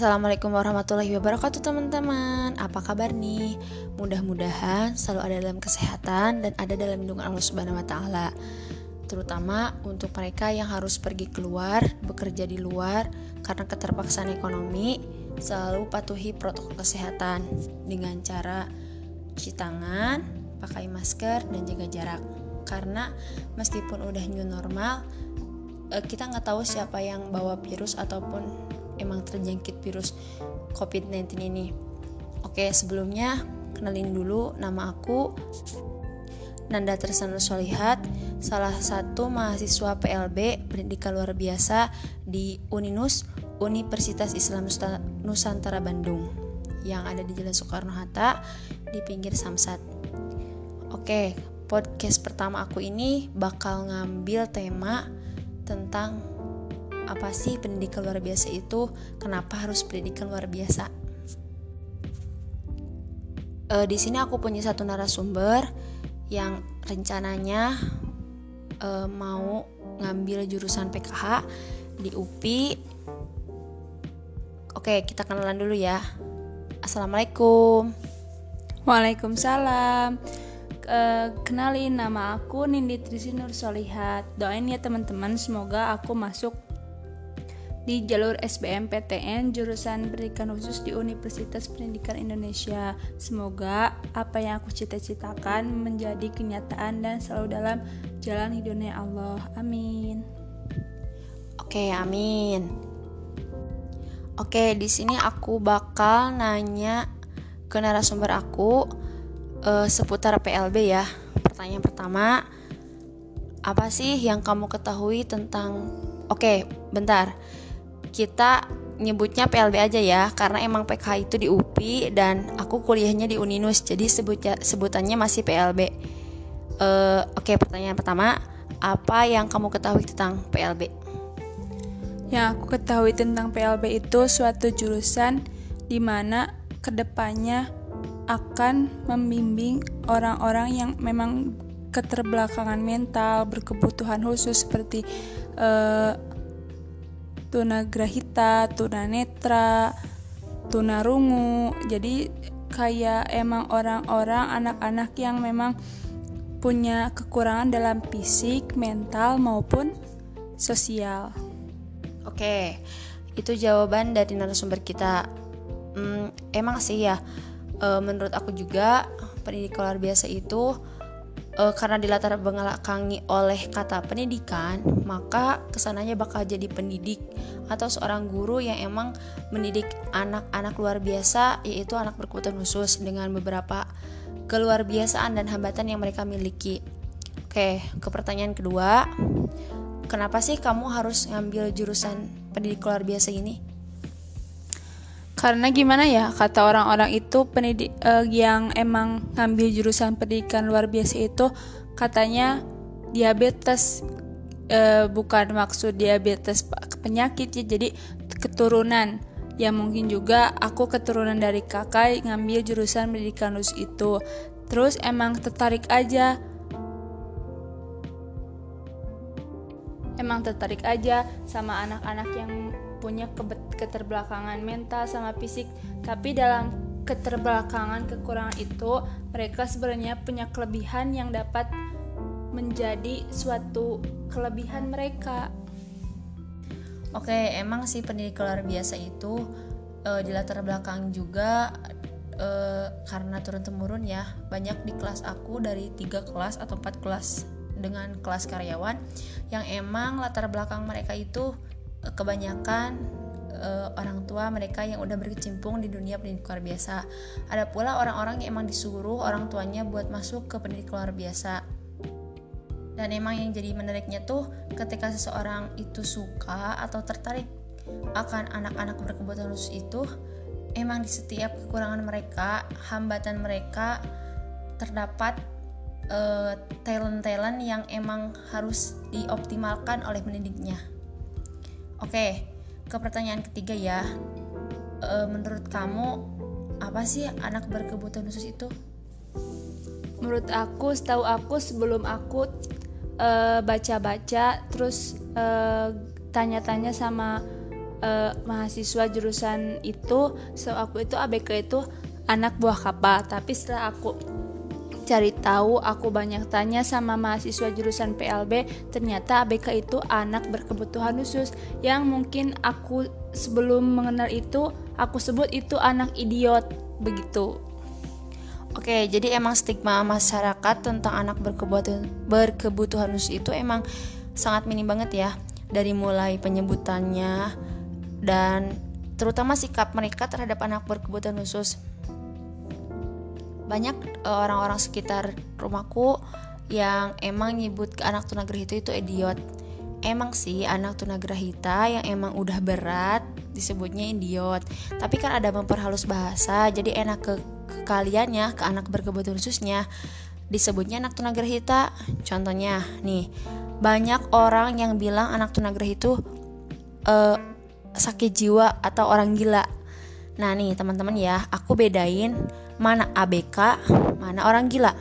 Assalamualaikum warahmatullahi wabarakatuh teman-teman Apa kabar nih? Mudah-mudahan selalu ada dalam kesehatan dan ada dalam lindungan Allah Subhanahu wa taala. Terutama untuk mereka yang harus pergi keluar, bekerja di luar karena keterpaksaan ekonomi, selalu patuhi protokol kesehatan dengan cara cuci tangan, pakai masker dan jaga jarak. Karena meskipun udah new normal, eh, kita nggak tahu siapa yang bawa virus ataupun emang terjangkit virus COVID-19 ini. Oke, sebelumnya kenalin dulu nama aku Nanda Trisana Solihat, salah satu mahasiswa PLB pendidikan luar biasa di Uninus Universitas Islam Nusantara Bandung yang ada di Jalan Soekarno-Hatta di pinggir Samsat. Oke, podcast pertama aku ini bakal ngambil tema tentang apa sih pendidikan luar biasa itu? Kenapa harus pendidikan luar biasa? E, di sini aku punya satu narasumber yang rencananya e, mau ngambil jurusan PKH di UPI. Oke, kita kenalan dulu ya. Assalamualaikum. Waalaikumsalam. kenalin nama aku Nindi Trisi Nur Solihat. Doain ya teman-teman semoga aku masuk di jalur SBMPTN jurusan pendidikan khusus di Universitas Pendidikan Indonesia. Semoga apa yang aku cita-citakan menjadi kenyataan dan selalu dalam jalan hidupnya Allah. Amin. Oke, amin. Oke, di sini aku bakal nanya ke narasumber aku uh, seputar PLB ya. Pertanyaan pertama, apa sih yang kamu ketahui tentang Oke, bentar kita nyebutnya PLB aja ya karena emang PK itu di UPI dan aku kuliahnya di Uninus jadi sebutnya sebutannya masih PLB. Uh, Oke okay, pertanyaan pertama apa yang kamu ketahui tentang PLB? Yang aku ketahui tentang PLB itu suatu jurusan di mana ke depannya akan membimbing orang-orang yang memang keterbelakangan mental berkebutuhan khusus seperti uh, tunagrahita, tunanetra, tunarungu. Jadi kayak emang orang-orang anak-anak yang memang punya kekurangan dalam fisik, mental maupun sosial. Oke, itu jawaban dari narasumber kita. Hmm, emang sih ya, e, menurut aku juga pendidikan luar biasa itu e, karena dilatar belakangi oleh kata pendidikan, maka ke sananya bakal jadi pendidik atau seorang guru yang emang mendidik anak-anak luar biasa, yaitu anak berkebutuhan khusus dengan beberapa keluar biasaan dan hambatan yang mereka miliki. Oke, ke pertanyaan kedua, kenapa sih kamu harus ngambil jurusan pendidik luar biasa ini? Karena gimana ya kata orang-orang itu pendidik uh, yang emang ngambil jurusan pendidikan luar biasa itu katanya diabetes. Uh, bukan maksud diabetes penyakit ya jadi keturunan. Ya mungkin juga aku keturunan dari kakak ngambil jurusan pendidikan lulus itu. Terus emang tertarik aja. Emang tertarik aja sama anak-anak yang punya keterbelakangan mental sama fisik tapi dalam keterbelakangan kekurangan itu mereka sebenarnya punya kelebihan yang dapat menjadi suatu kelebihan mereka Oke, emang sih pendidikan luar biasa itu uh, di latar belakang juga uh, karena turun temurun ya. Banyak di kelas aku dari tiga kelas atau empat kelas dengan kelas karyawan yang emang latar belakang mereka itu kebanyakan uh, orang tua mereka yang udah berkecimpung di dunia pendidikan luar biasa. Ada pula orang-orang yang emang disuruh orang tuanya buat masuk ke pendidikan luar biasa. Dan emang yang jadi menariknya tuh ketika seseorang itu suka atau tertarik akan anak-anak berkebutuhan khusus itu, emang di setiap kekurangan mereka, hambatan mereka terdapat uh, talent-talent yang emang harus dioptimalkan oleh pendidiknya. Oke, ke pertanyaan ketiga ya. E, menurut kamu apa sih anak berkebutuhan khusus itu? Menurut aku, setahu aku sebelum aku baca baca-baca, terus tanya tanya-tanya sama uh, mahasiswa jurusan itu so aku itu ABK itu anak buah kapal tapi setelah aku cari tahu aku banyak tanya sama mahasiswa jurusan PLB ternyata ABK itu anak berkebutuhan khusus yang mungkin aku sebelum mengenal itu aku sebut itu anak idiot begitu Oke, jadi emang stigma masyarakat tentang anak berkebutuhan berkebutuhan khusus itu emang sangat minim banget ya. Dari mulai penyebutannya dan terutama sikap mereka terhadap anak berkebutuhan khusus banyak eh, orang-orang sekitar rumahku yang emang nyebut ke anak tunagrahita itu idiot. Emang sih anak tunagrahita yang emang udah berat disebutnya idiot. Tapi kan ada memperhalus bahasa jadi enak ke, ke kalian ya ke anak berkebutuhan khususnya disebutnya anak tunagrahita. Contohnya nih banyak orang yang bilang anak tunagrahita itu uh, sakit jiwa atau orang gila. Nah nih teman-teman ya aku bedain mana ABK, mana orang gila.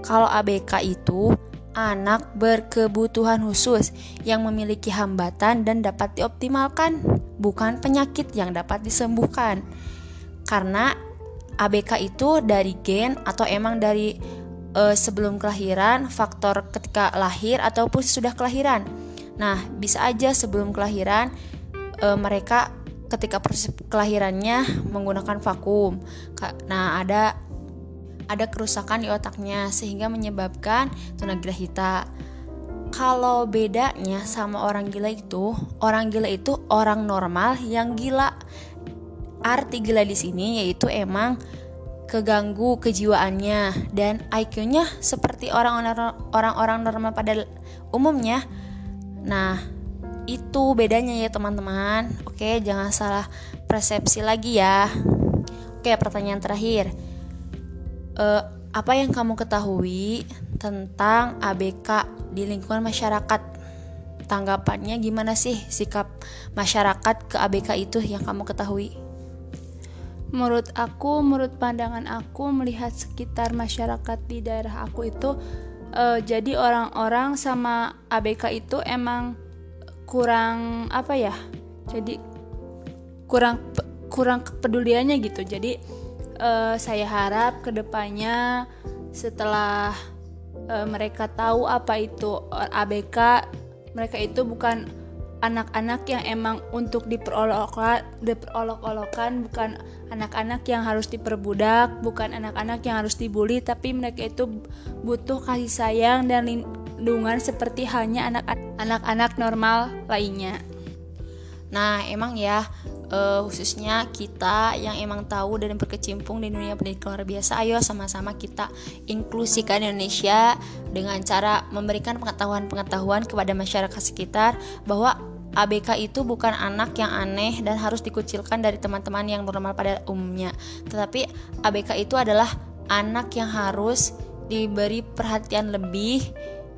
Kalau ABK itu anak berkebutuhan khusus yang memiliki hambatan dan dapat dioptimalkan, bukan penyakit yang dapat disembuhkan. Karena ABK itu dari gen atau emang dari e, sebelum kelahiran, faktor ketika lahir ataupun sudah kelahiran. Nah, bisa aja sebelum kelahiran e, mereka ketika proses kelahirannya menggunakan vakum. Nah, ada ada kerusakan di otaknya sehingga menyebabkan tunagrahita. Kalau bedanya sama orang gila itu, orang gila itu orang normal yang gila. Arti gila di sini yaitu emang keganggu kejiwaannya dan IQ-nya seperti orang-orang normal pada umumnya. Nah, itu bedanya ya teman-teman. Oke, jangan salah persepsi lagi ya. Oke, pertanyaan terakhir. Uh, apa yang kamu ketahui tentang ABK di lingkungan masyarakat? Tanggapannya gimana sih sikap masyarakat ke ABK itu yang kamu ketahui? Menurut aku, menurut pandangan aku melihat sekitar masyarakat di daerah aku itu uh, jadi orang-orang sama ABK itu emang kurang apa ya jadi kurang kurang kepeduliannya gitu. Jadi uh, saya harap ke depannya setelah uh, mereka tahu apa itu ABK mereka itu bukan anak-anak yang emang untuk diperolok-olokan bukan anak-anak yang harus diperbudak bukan anak-anak yang harus dibully tapi mereka itu butuh kasih sayang dan lindungan seperti halnya anak-anak normal lainnya. Nah, emang ya uh, khususnya kita yang emang tahu dan berkecimpung di dunia pendidikan luar biasa, ayo sama-sama kita inklusikan Indonesia dengan cara memberikan pengetahuan-pengetahuan kepada masyarakat sekitar bahwa ABK itu bukan anak yang aneh dan harus dikucilkan dari teman-teman yang normal pada umumnya. Tetapi ABK itu adalah anak yang harus diberi perhatian lebih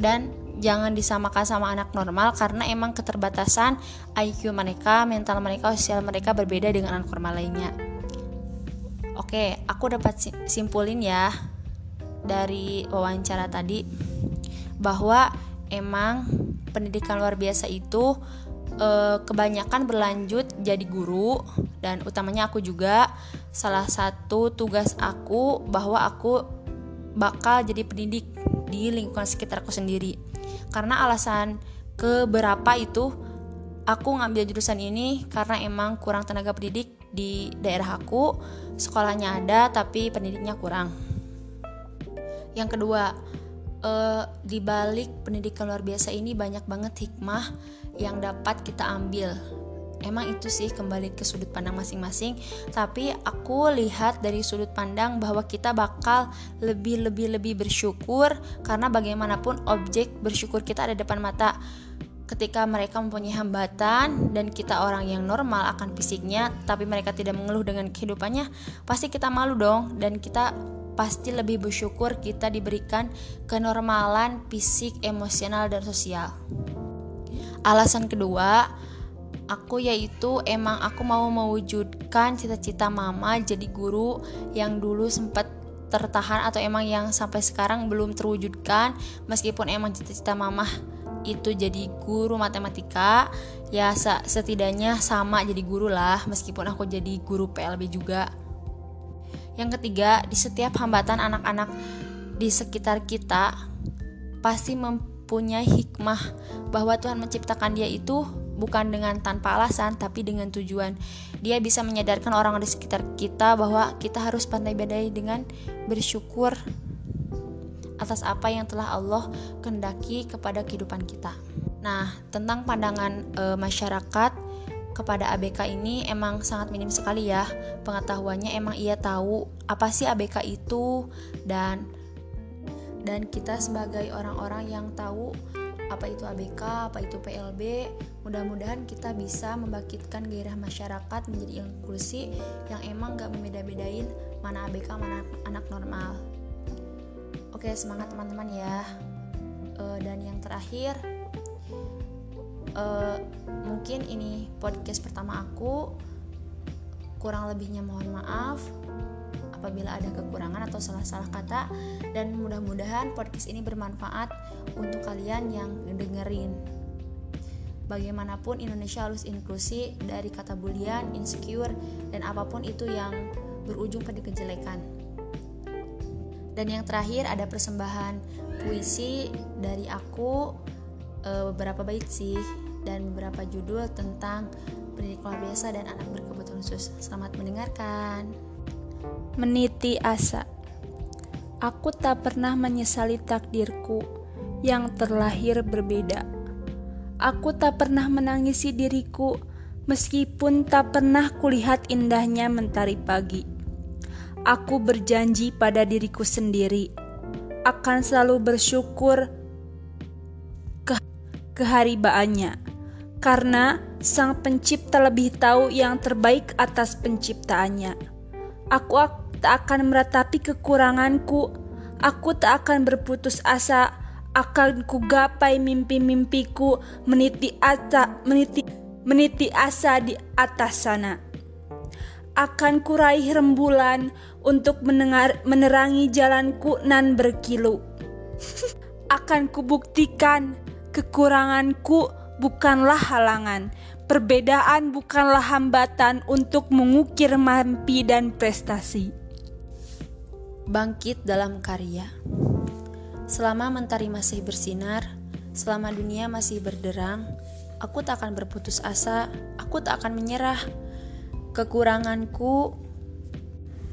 dan jangan disamakan sama anak normal karena emang keterbatasan IQ mereka, mental mereka, sosial mereka berbeda dengan anak normal lainnya. Oke, aku dapat simpulin ya dari wawancara tadi bahwa emang pendidikan luar biasa itu eh, kebanyakan berlanjut jadi guru dan utamanya aku juga salah satu tugas aku bahwa aku bakal jadi pendidik di lingkungan sekitar aku sendiri. Karena alasan keberapa itu aku ngambil jurusan ini karena emang kurang tenaga pendidik di daerah aku. Sekolahnya ada tapi pendidiknya kurang. Yang kedua, eh, di balik pendidikan luar biasa ini banyak banget hikmah yang dapat kita ambil emang itu sih kembali ke sudut pandang masing-masing tapi aku lihat dari sudut pandang bahwa kita bakal lebih lebih lebih bersyukur karena bagaimanapun objek bersyukur kita ada depan mata ketika mereka mempunyai hambatan dan kita orang yang normal akan fisiknya tapi mereka tidak mengeluh dengan kehidupannya pasti kita malu dong dan kita pasti lebih bersyukur kita diberikan kenormalan fisik, emosional, dan sosial. Alasan kedua, aku yaitu emang aku mau mewujudkan cita-cita mama jadi guru yang dulu sempat tertahan atau emang yang sampai sekarang belum terwujudkan. Meskipun emang cita-cita mama itu jadi guru matematika ya setidaknya sama jadi guru lah meskipun aku jadi guru PLB juga. Yang ketiga di setiap hambatan anak-anak di sekitar kita pasti mempunyai hikmah bahwa Tuhan menciptakan dia itu bukan dengan tanpa alasan tapi dengan tujuan. Dia bisa menyadarkan orang di sekitar kita bahwa kita harus pandai-pandai dengan bersyukur atas apa yang telah Allah kehendaki kepada kehidupan kita. Nah, tentang pandangan e, masyarakat kepada ABK ini emang sangat minim sekali ya pengetahuannya emang ia tahu apa sih ABK itu dan dan kita sebagai orang-orang yang tahu apa itu ABK, apa itu PLB. Mudah-mudahan kita bisa membangkitkan gairah masyarakat menjadi inklusi yang emang gak membeda-bedain mana ABK, mana anak normal. Oke, semangat teman-teman ya. Uh, dan yang terakhir, uh, mungkin ini podcast pertama aku. Kurang lebihnya mohon maaf apabila ada kekurangan atau salah-salah kata dan mudah-mudahan podcast ini bermanfaat untuk kalian yang dengerin. Bagaimanapun Indonesia harus inklusi dari kata bulian, insecure, dan apa pun itu yang berujung pada kejelekan. Dan yang terakhir ada persembahan puisi dari aku e, beberapa bait sih dan beberapa judul tentang pendidik luar biasa dan anak berkebutuhan khusus. Selamat mendengarkan meniti asa. Aku tak pernah menyesali takdirku yang terlahir berbeda. Aku tak pernah menangisi diriku meskipun tak pernah kulihat indahnya mentari pagi. Aku berjanji pada diriku sendiri akan selalu bersyukur ke keharibaannya karena sang pencipta lebih tahu yang terbaik atas penciptaannya. Aku tak akan meratapi kekuranganku. Aku tak akan berputus asa. Akan ku gapai mimpi-mimpiku meniti asa, meniti, meniti asa di atas sana. Akan kuraih rembulan untuk mendengar, menerangi jalanku nan berkilu. akan kubuktikan kekuranganku bukanlah halangan, Perbedaan bukanlah hambatan untuk mengukir mimpi dan prestasi. Bangkit dalam karya. Selama mentari masih bersinar, selama dunia masih berderang, aku tak akan berputus asa, aku tak akan menyerah. Kekuranganku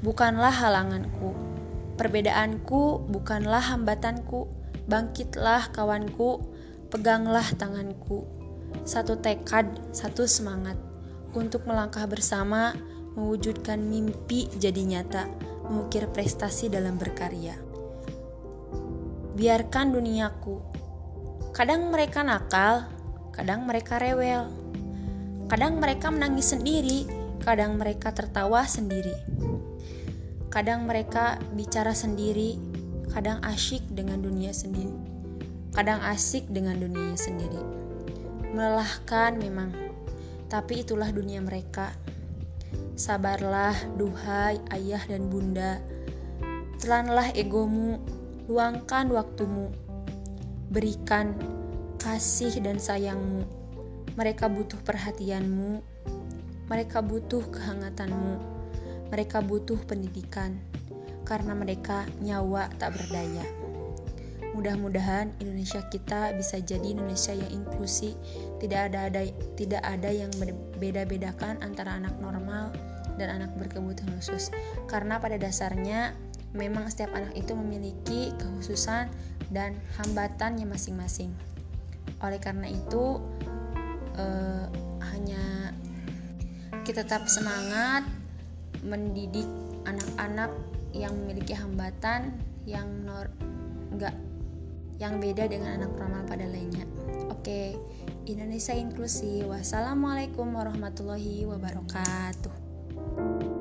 bukanlah halanganku. Perbedaanku bukanlah hambatanku. Bangkitlah kawanku, peganglah tanganku satu tekad, satu semangat untuk melangkah bersama, mewujudkan mimpi jadi nyata, mengukir prestasi dalam berkarya. Biarkan duniaku. Kadang mereka nakal, kadang mereka rewel. Kadang mereka menangis sendiri, kadang mereka tertawa sendiri. Kadang mereka bicara sendiri, kadang asyik dengan dunia sendiri. Kadang asik dengan dunia sendiri Melelahkan memang, tapi itulah dunia mereka. Sabarlah, duhai ayah dan bunda. Telanlah egomu, luangkan waktumu. Berikan kasih dan sayangmu. Mereka butuh perhatianmu. Mereka butuh kehangatanmu. Mereka butuh pendidikan karena mereka nyawa tak berdaya. Mudah-mudahan Indonesia kita bisa jadi Indonesia yang inklusi, tidak ada, ada tidak ada yang berbeda-bedakan antara anak normal dan anak berkebutuhan khusus. Karena pada dasarnya memang setiap anak itu memiliki kekhususan dan hambatannya masing-masing. Oleh karena itu eh, hanya kita tetap semangat mendidik anak-anak yang memiliki hambatan yang nor enggak yang beda dengan anak normal pada lainnya. Oke, Indonesia inklusi. Wassalamualaikum warahmatullahi wabarakatuh.